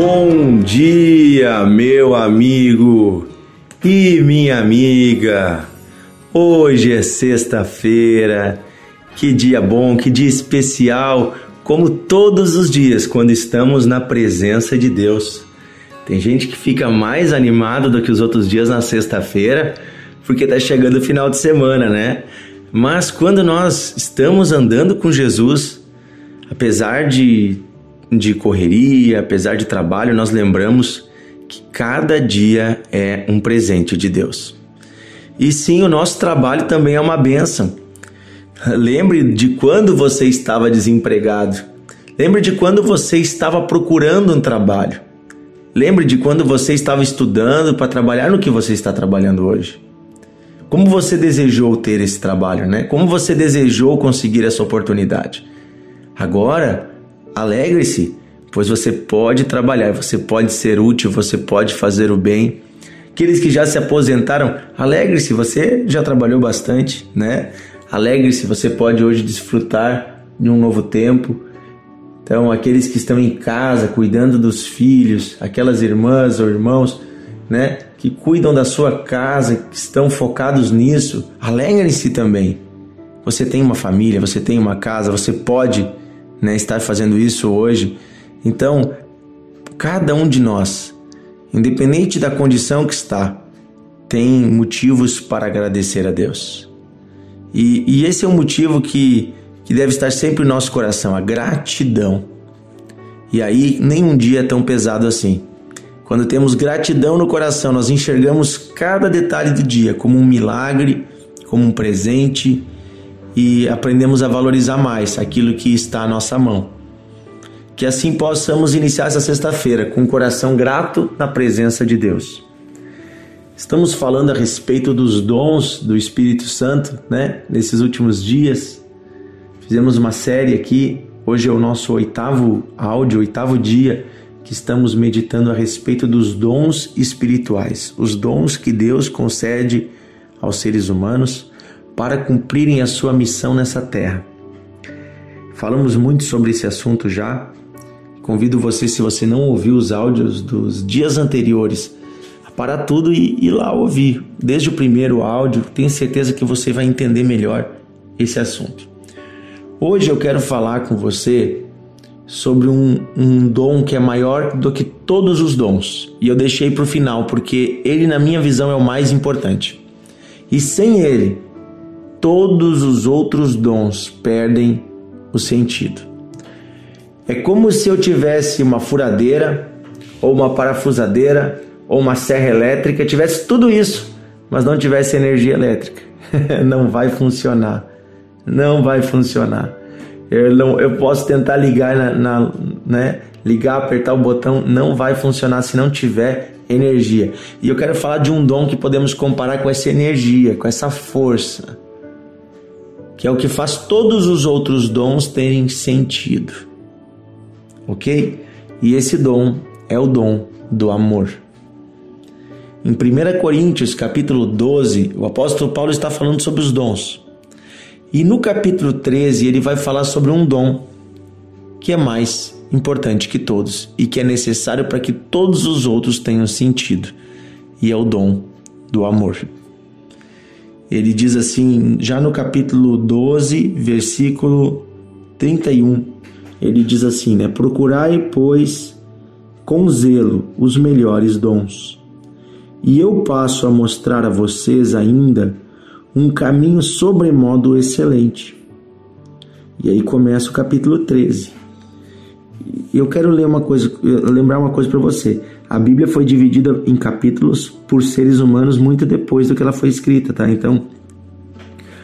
Bom dia, meu amigo e minha amiga. Hoje é sexta-feira. Que dia bom, que dia especial, como todos os dias quando estamos na presença de Deus. Tem gente que fica mais animado do que os outros dias na sexta-feira, porque está chegando o final de semana, né? Mas quando nós estamos andando com Jesus, apesar de de correria, apesar de trabalho, nós lembramos que cada dia é um presente de Deus. E sim, o nosso trabalho também é uma benção. Lembre de quando você estava desempregado. Lembre de quando você estava procurando um trabalho. Lembre de quando você estava estudando para trabalhar no que você está trabalhando hoje. Como você desejou ter esse trabalho, né? Como você desejou conseguir essa oportunidade. Agora, Alegre-se, pois você pode trabalhar, você pode ser útil, você pode fazer o bem. Aqueles que já se aposentaram, alegre-se, você já trabalhou bastante, né? Alegre-se, você pode hoje desfrutar de um novo tempo. Então, aqueles que estão em casa cuidando dos filhos, aquelas irmãs ou irmãos, né, que cuidam da sua casa, que estão focados nisso, alegrem-se também. Você tem uma família, você tem uma casa, você pode né, estar fazendo isso hoje. Então, cada um de nós, independente da condição que está, tem motivos para agradecer a Deus. E, e esse é um motivo que, que deve estar sempre no nosso coração, a gratidão. E aí, nenhum dia é tão pesado assim. Quando temos gratidão no coração, nós enxergamos cada detalhe do dia como um milagre, como um presente e aprendemos a valorizar mais aquilo que está à nossa mão. Que assim possamos iniciar essa sexta-feira com um coração grato na presença de Deus. Estamos falando a respeito dos dons do Espírito Santo, né? Nesses últimos dias, fizemos uma série aqui. Hoje é o nosso oitavo áudio, oitavo dia que estamos meditando a respeito dos dons espirituais, os dons que Deus concede aos seres humanos para cumprirem a sua missão nessa terra. Falamos muito sobre esse assunto já. Convido você, se você não ouviu os áudios dos dias anteriores, a parar tudo e ir lá ouvir. Desde o primeiro áudio, tenho certeza que você vai entender melhor esse assunto. Hoje eu quero falar com você sobre um, um dom que é maior do que todos os dons. E eu deixei para o final, porque ele, na minha visão, é o mais importante. E sem ele, todos os outros dons perdem o sentido. É como se eu tivesse uma furadeira, ou uma parafusadeira, ou uma serra elétrica, tivesse tudo isso, mas não tivesse energia elétrica. não vai funcionar. Não vai funcionar. Eu, não, eu posso tentar ligar na, na, né? Ligar, apertar o botão, não vai funcionar se não tiver energia. E eu quero falar de um dom que podemos comparar com essa energia, com essa força que é o que faz todos os outros dons terem sentido. Ok? E esse dom é o dom do amor. Em 1 Coríntios, capítulo 12, o apóstolo Paulo está falando sobre os dons. E no capítulo 13, ele vai falar sobre um dom que é mais importante que todos e que é necessário para que todos os outros tenham sentido, e é o dom do amor. Ele diz assim, já no capítulo 12, versículo 31, ele diz assim, né? Procurai, pois, com zelo os melhores dons. E eu passo a mostrar a vocês ainda um caminho sobremodo excelente. E aí começa o capítulo 13. Eu quero ler uma coisa, lembrar uma coisa para você. A Bíblia foi dividida em capítulos por seres humanos muito depois do que ela foi escrita, tá? Então,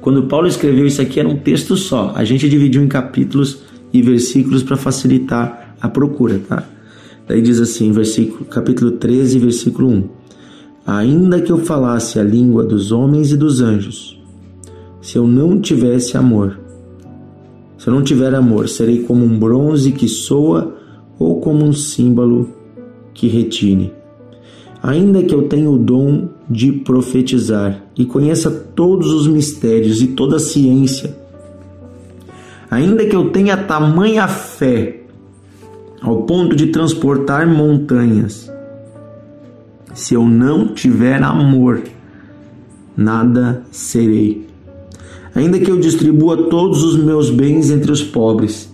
quando Paulo escreveu isso aqui era um texto só. A gente dividiu em capítulos e versículos para facilitar a procura, tá? Daí diz assim, versículo, capítulo 13, versículo 1. Ainda que eu falasse a língua dos homens e dos anjos, se eu não tivesse amor, se eu não tiver amor, serei como um bronze que soa ou como um símbolo que retine. Ainda que eu tenha o dom de profetizar e conheça todos os mistérios e toda a ciência, ainda que eu tenha tamanha fé ao ponto de transportar montanhas. Se eu não tiver amor, nada serei. Ainda que eu distribua todos os meus bens entre os pobres,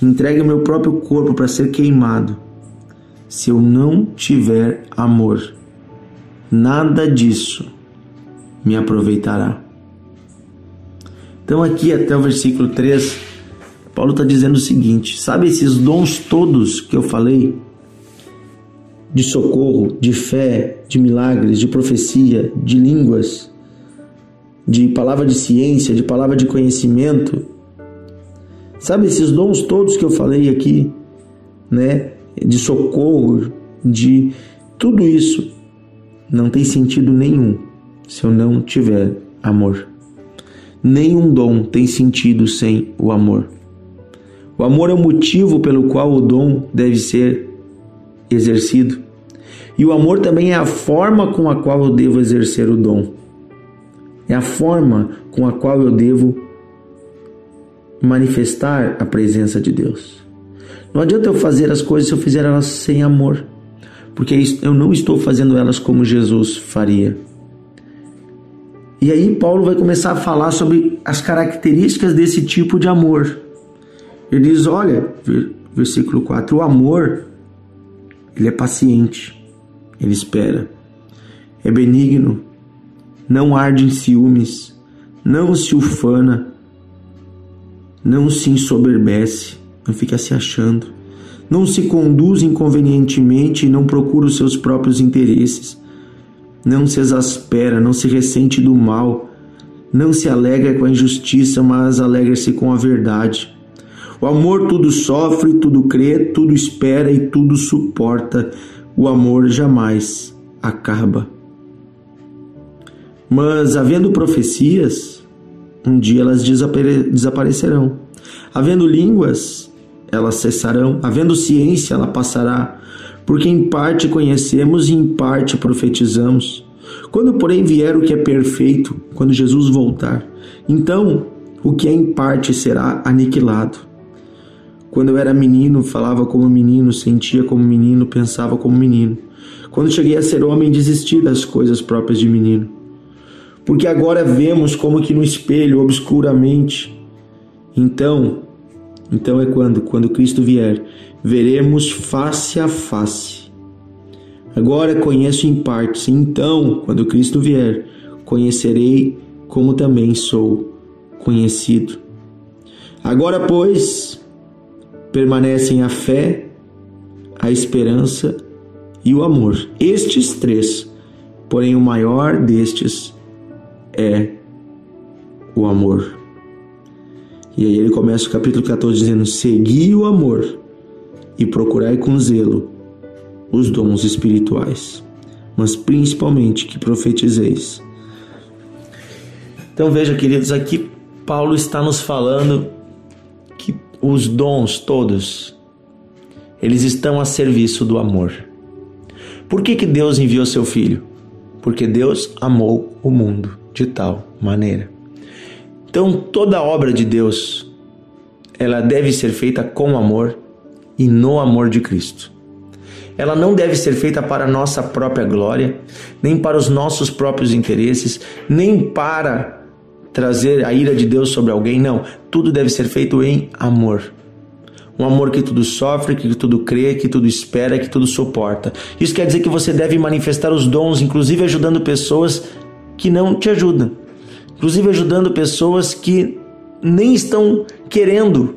entregue o meu próprio corpo para ser queimado, se eu não tiver amor, nada disso me aproveitará. Então, aqui até o versículo 3, Paulo está dizendo o seguinte: sabe esses dons todos que eu falei? De socorro, de fé, de milagres, de profecia, de línguas, de palavra de ciência, de palavra de conhecimento. Sabe esses dons todos que eu falei aqui, né? De socorro, de tudo isso não tem sentido nenhum se eu não tiver amor. Nenhum dom tem sentido sem o amor. O amor é o motivo pelo qual o dom deve ser exercido. E o amor também é a forma com a qual eu devo exercer o dom. É a forma com a qual eu devo manifestar a presença de Deus. Não adianta eu fazer as coisas se eu fizer elas sem amor, porque eu não estou fazendo elas como Jesus faria. E aí Paulo vai começar a falar sobre as características desse tipo de amor. Ele diz, olha, versículo 4, o amor ele é paciente, ele espera, é benigno, não arde em ciúmes, não se ufana, não se ensoberbece, não fica se achando, não se conduz inconvenientemente e não procura os seus próprios interesses não se exaspera, não se ressente do mal, não se alegra com a injustiça, mas alegra-se com a verdade. O amor tudo sofre, tudo crê, tudo espera e tudo suporta. O amor jamais acaba. Mas, havendo profecias, um dia elas desaparecerão. Havendo línguas, elas cessarão. Havendo ciência, ela passará porque em parte conhecemos e em parte profetizamos. Quando, porém, vier o que é perfeito, quando Jesus voltar, então o que é em parte será aniquilado. Quando eu era menino, falava como menino, sentia como menino, pensava como menino. Quando cheguei a ser homem, desisti das coisas próprias de menino. Porque agora vemos como que no espelho, obscuramente. Então, então é quando, quando Cristo vier, veremos face a face. Agora conheço em partes, então, quando Cristo vier, conhecerei como também sou conhecido. Agora, pois, permanecem a fé, a esperança e o amor. Estes três, porém o maior destes é o amor. E aí ele começa o capítulo 14 dizendo: Segui o amor e procurai com zelo os dons espirituais, mas principalmente que profetizeis. Então veja, queridos, aqui Paulo está nos falando que os dons todos eles estão a serviço do amor. Por que, que Deus enviou seu filho? Porque Deus amou o mundo de tal maneira. Então toda obra de Deus ela deve ser feita com amor e no amor de Cristo. Ela não deve ser feita para nossa própria glória, nem para os nossos próprios interesses, nem para trazer a ira de Deus sobre alguém, não. Tudo deve ser feito em amor. Um amor que tudo sofre, que tudo crê, que tudo espera, que tudo suporta. Isso quer dizer que você deve manifestar os dons, inclusive ajudando pessoas que não te ajudam. Inclusive ajudando pessoas que nem estão querendo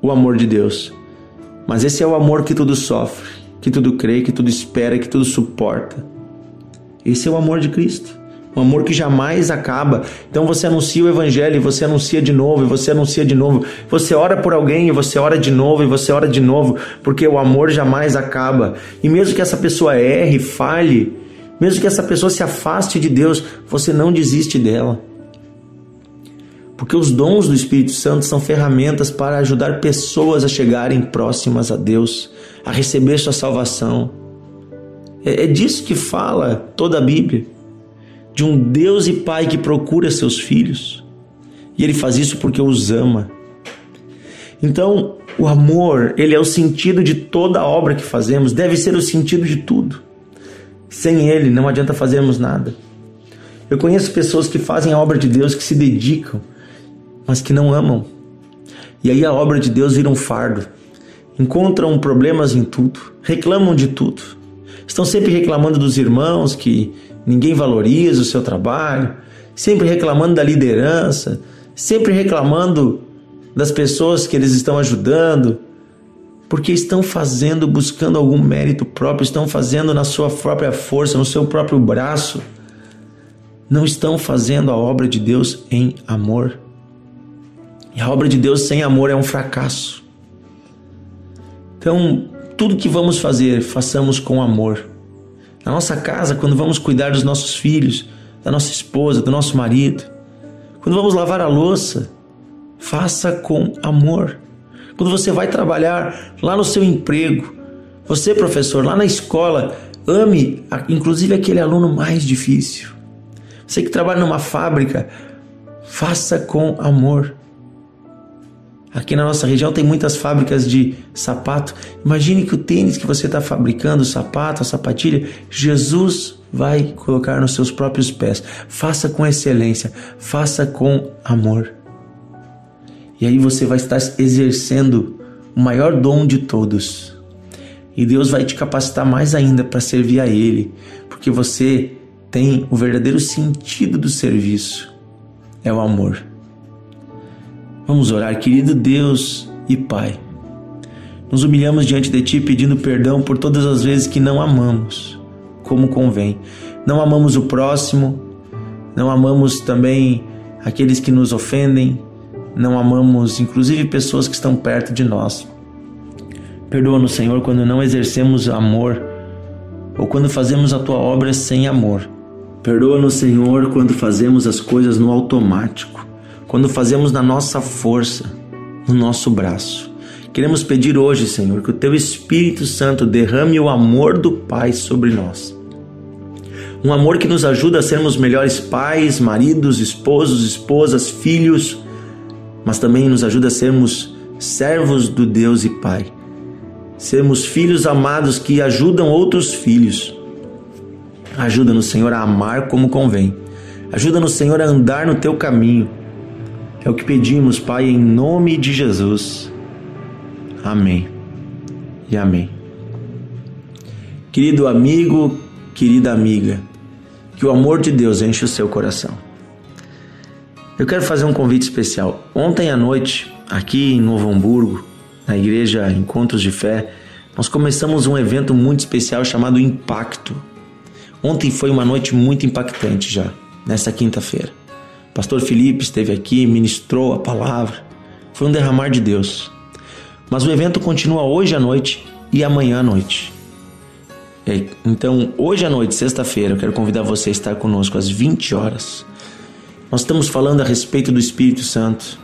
o amor de Deus. Mas esse é o amor que tudo sofre, que tudo crê, que tudo espera, que tudo suporta. Esse é o amor de Cristo. Um amor que jamais acaba. Então você anuncia o evangelho, e você anuncia de novo, e você anuncia de novo. Você ora por alguém, e você ora de novo, e você ora de novo, porque o amor jamais acaba. E mesmo que essa pessoa erre, falhe, mesmo que essa pessoa se afaste de Deus, você não desiste dela. Porque os dons do Espírito Santo são ferramentas para ajudar pessoas a chegarem próximas a Deus, a receber sua salvação. É, é disso que fala toda a Bíblia. De um Deus e Pai que procura seus filhos. E ele faz isso porque os ama. Então, O amor, ele é o sentido de toda obra que fazemos, deve ser o sentido de tudo. Sem ele não adianta fazermos nada. Eu conheço pessoas que fazem a obra de Deus, que se dedicam, mas que não amam. E aí a obra de Deus vira um fardo. Encontram problemas em tudo, reclamam de tudo. Estão sempre reclamando dos irmãos que ninguém valoriza o seu trabalho, sempre reclamando da liderança, sempre reclamando das pessoas que eles estão ajudando, porque estão fazendo, buscando algum mérito próprio, estão fazendo na sua própria força, no seu próprio braço. Não estão fazendo a obra de Deus em amor. E a obra de Deus sem amor é um fracasso. Então, tudo que vamos fazer, façamos com amor. Na nossa casa, quando vamos cuidar dos nossos filhos, da nossa esposa, do nosso marido, quando vamos lavar a louça, faça com amor. Quando você vai trabalhar lá no seu emprego, você, professor, lá na escola, ame inclusive aquele aluno mais difícil. Você que trabalha numa fábrica, faça com amor. Aqui na nossa região tem muitas fábricas de sapato. Imagine que o tênis que você está fabricando, o sapato, a sapatilha, Jesus vai colocar nos seus próprios pés. Faça com excelência, faça com amor. E aí você vai estar exercendo o maior dom de todos. E Deus vai te capacitar mais ainda para servir a Ele, porque você tem o verdadeiro sentido do serviço é o amor. Vamos orar, querido Deus e Pai. Nos humilhamos diante de Ti pedindo perdão por todas as vezes que não amamos como convém. Não amamos o próximo, não amamos também aqueles que nos ofendem, não amamos, inclusive, pessoas que estão perto de nós. Perdoa-nos, Senhor, quando não exercemos amor ou quando fazemos a tua obra sem amor. Perdoa-nos, Senhor, quando fazemos as coisas no automático, quando fazemos na nossa força, no nosso braço. Queremos pedir hoje, Senhor, que o teu Espírito Santo derrame o amor do Pai sobre nós. Um amor que nos ajuda a sermos melhores pais, maridos, esposos, esposas, filhos mas também nos ajuda a sermos servos do Deus e Pai. Sermos filhos amados que ajudam outros filhos. Ajuda-nos, Senhor, a amar como convém. Ajuda-nos, Senhor, a andar no teu caminho. É o que pedimos, Pai, em nome de Jesus. Amém e amém. Querido amigo, querida amiga, que o amor de Deus enche o seu coração. Eu quero fazer um convite especial. Ontem à noite, aqui em Novo Hamburgo, na igreja Encontros de Fé, nós começamos um evento muito especial chamado Impacto. Ontem foi uma noite muito impactante já, nessa quinta-feira. Pastor Felipe esteve aqui, ministrou a palavra. Foi um derramar de Deus. Mas o evento continua hoje à noite e amanhã à noite. Então, hoje à noite, sexta-feira, eu quero convidar você a estar conosco às 20 horas nós estamos falando a respeito do Espírito Santo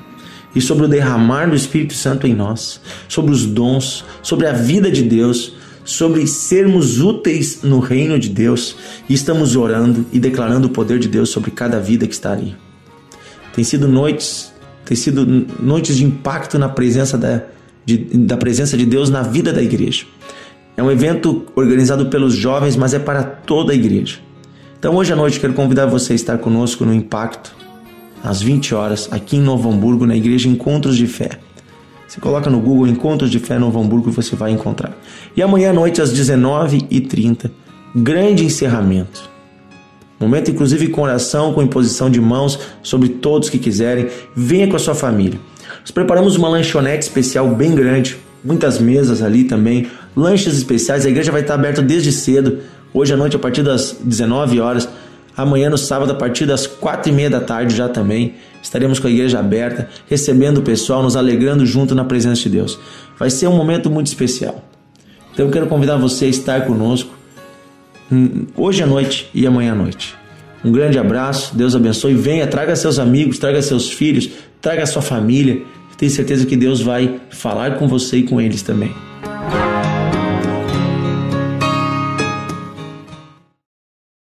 e sobre o derramar do Espírito Santo em nós, sobre os dons, sobre a vida de Deus, sobre sermos úteis no reino de Deus e estamos orando e declarando o poder de Deus sobre cada vida que está ali. Tem sido noites, tem sido noites de impacto na presença da, de, da presença de Deus na vida da igreja. É um evento organizado pelos jovens, mas é para toda a igreja. Então hoje à noite quero convidar você a estar conosco no Impacto, às 20 horas, aqui em Novo Hamburgo, na Igreja Encontros de Fé. Você coloca no Google Encontros de Fé Novo Hamburgo e você vai encontrar. E amanhã à noite, às 19h30, grande encerramento. Momento, inclusive, com oração, com imposição de mãos sobre todos que quiserem. Venha com a sua família. Nós preparamos uma lanchonete especial bem grande, muitas mesas ali também, lanches especiais. A igreja vai estar aberta desde cedo Hoje à noite, a partir das 19 horas. Amanhã, no sábado, a partir das quatro e meia da tarde, já também estaremos com a igreja aberta, recebendo o pessoal, nos alegrando junto na presença de Deus. Vai ser um momento muito especial. Então, eu quero convidar você a estar conosco hum, hoje à noite e amanhã à noite. Um grande abraço, Deus abençoe. Venha, traga seus amigos, traga seus filhos, traga sua família. Tenho certeza que Deus vai falar com você e com eles também.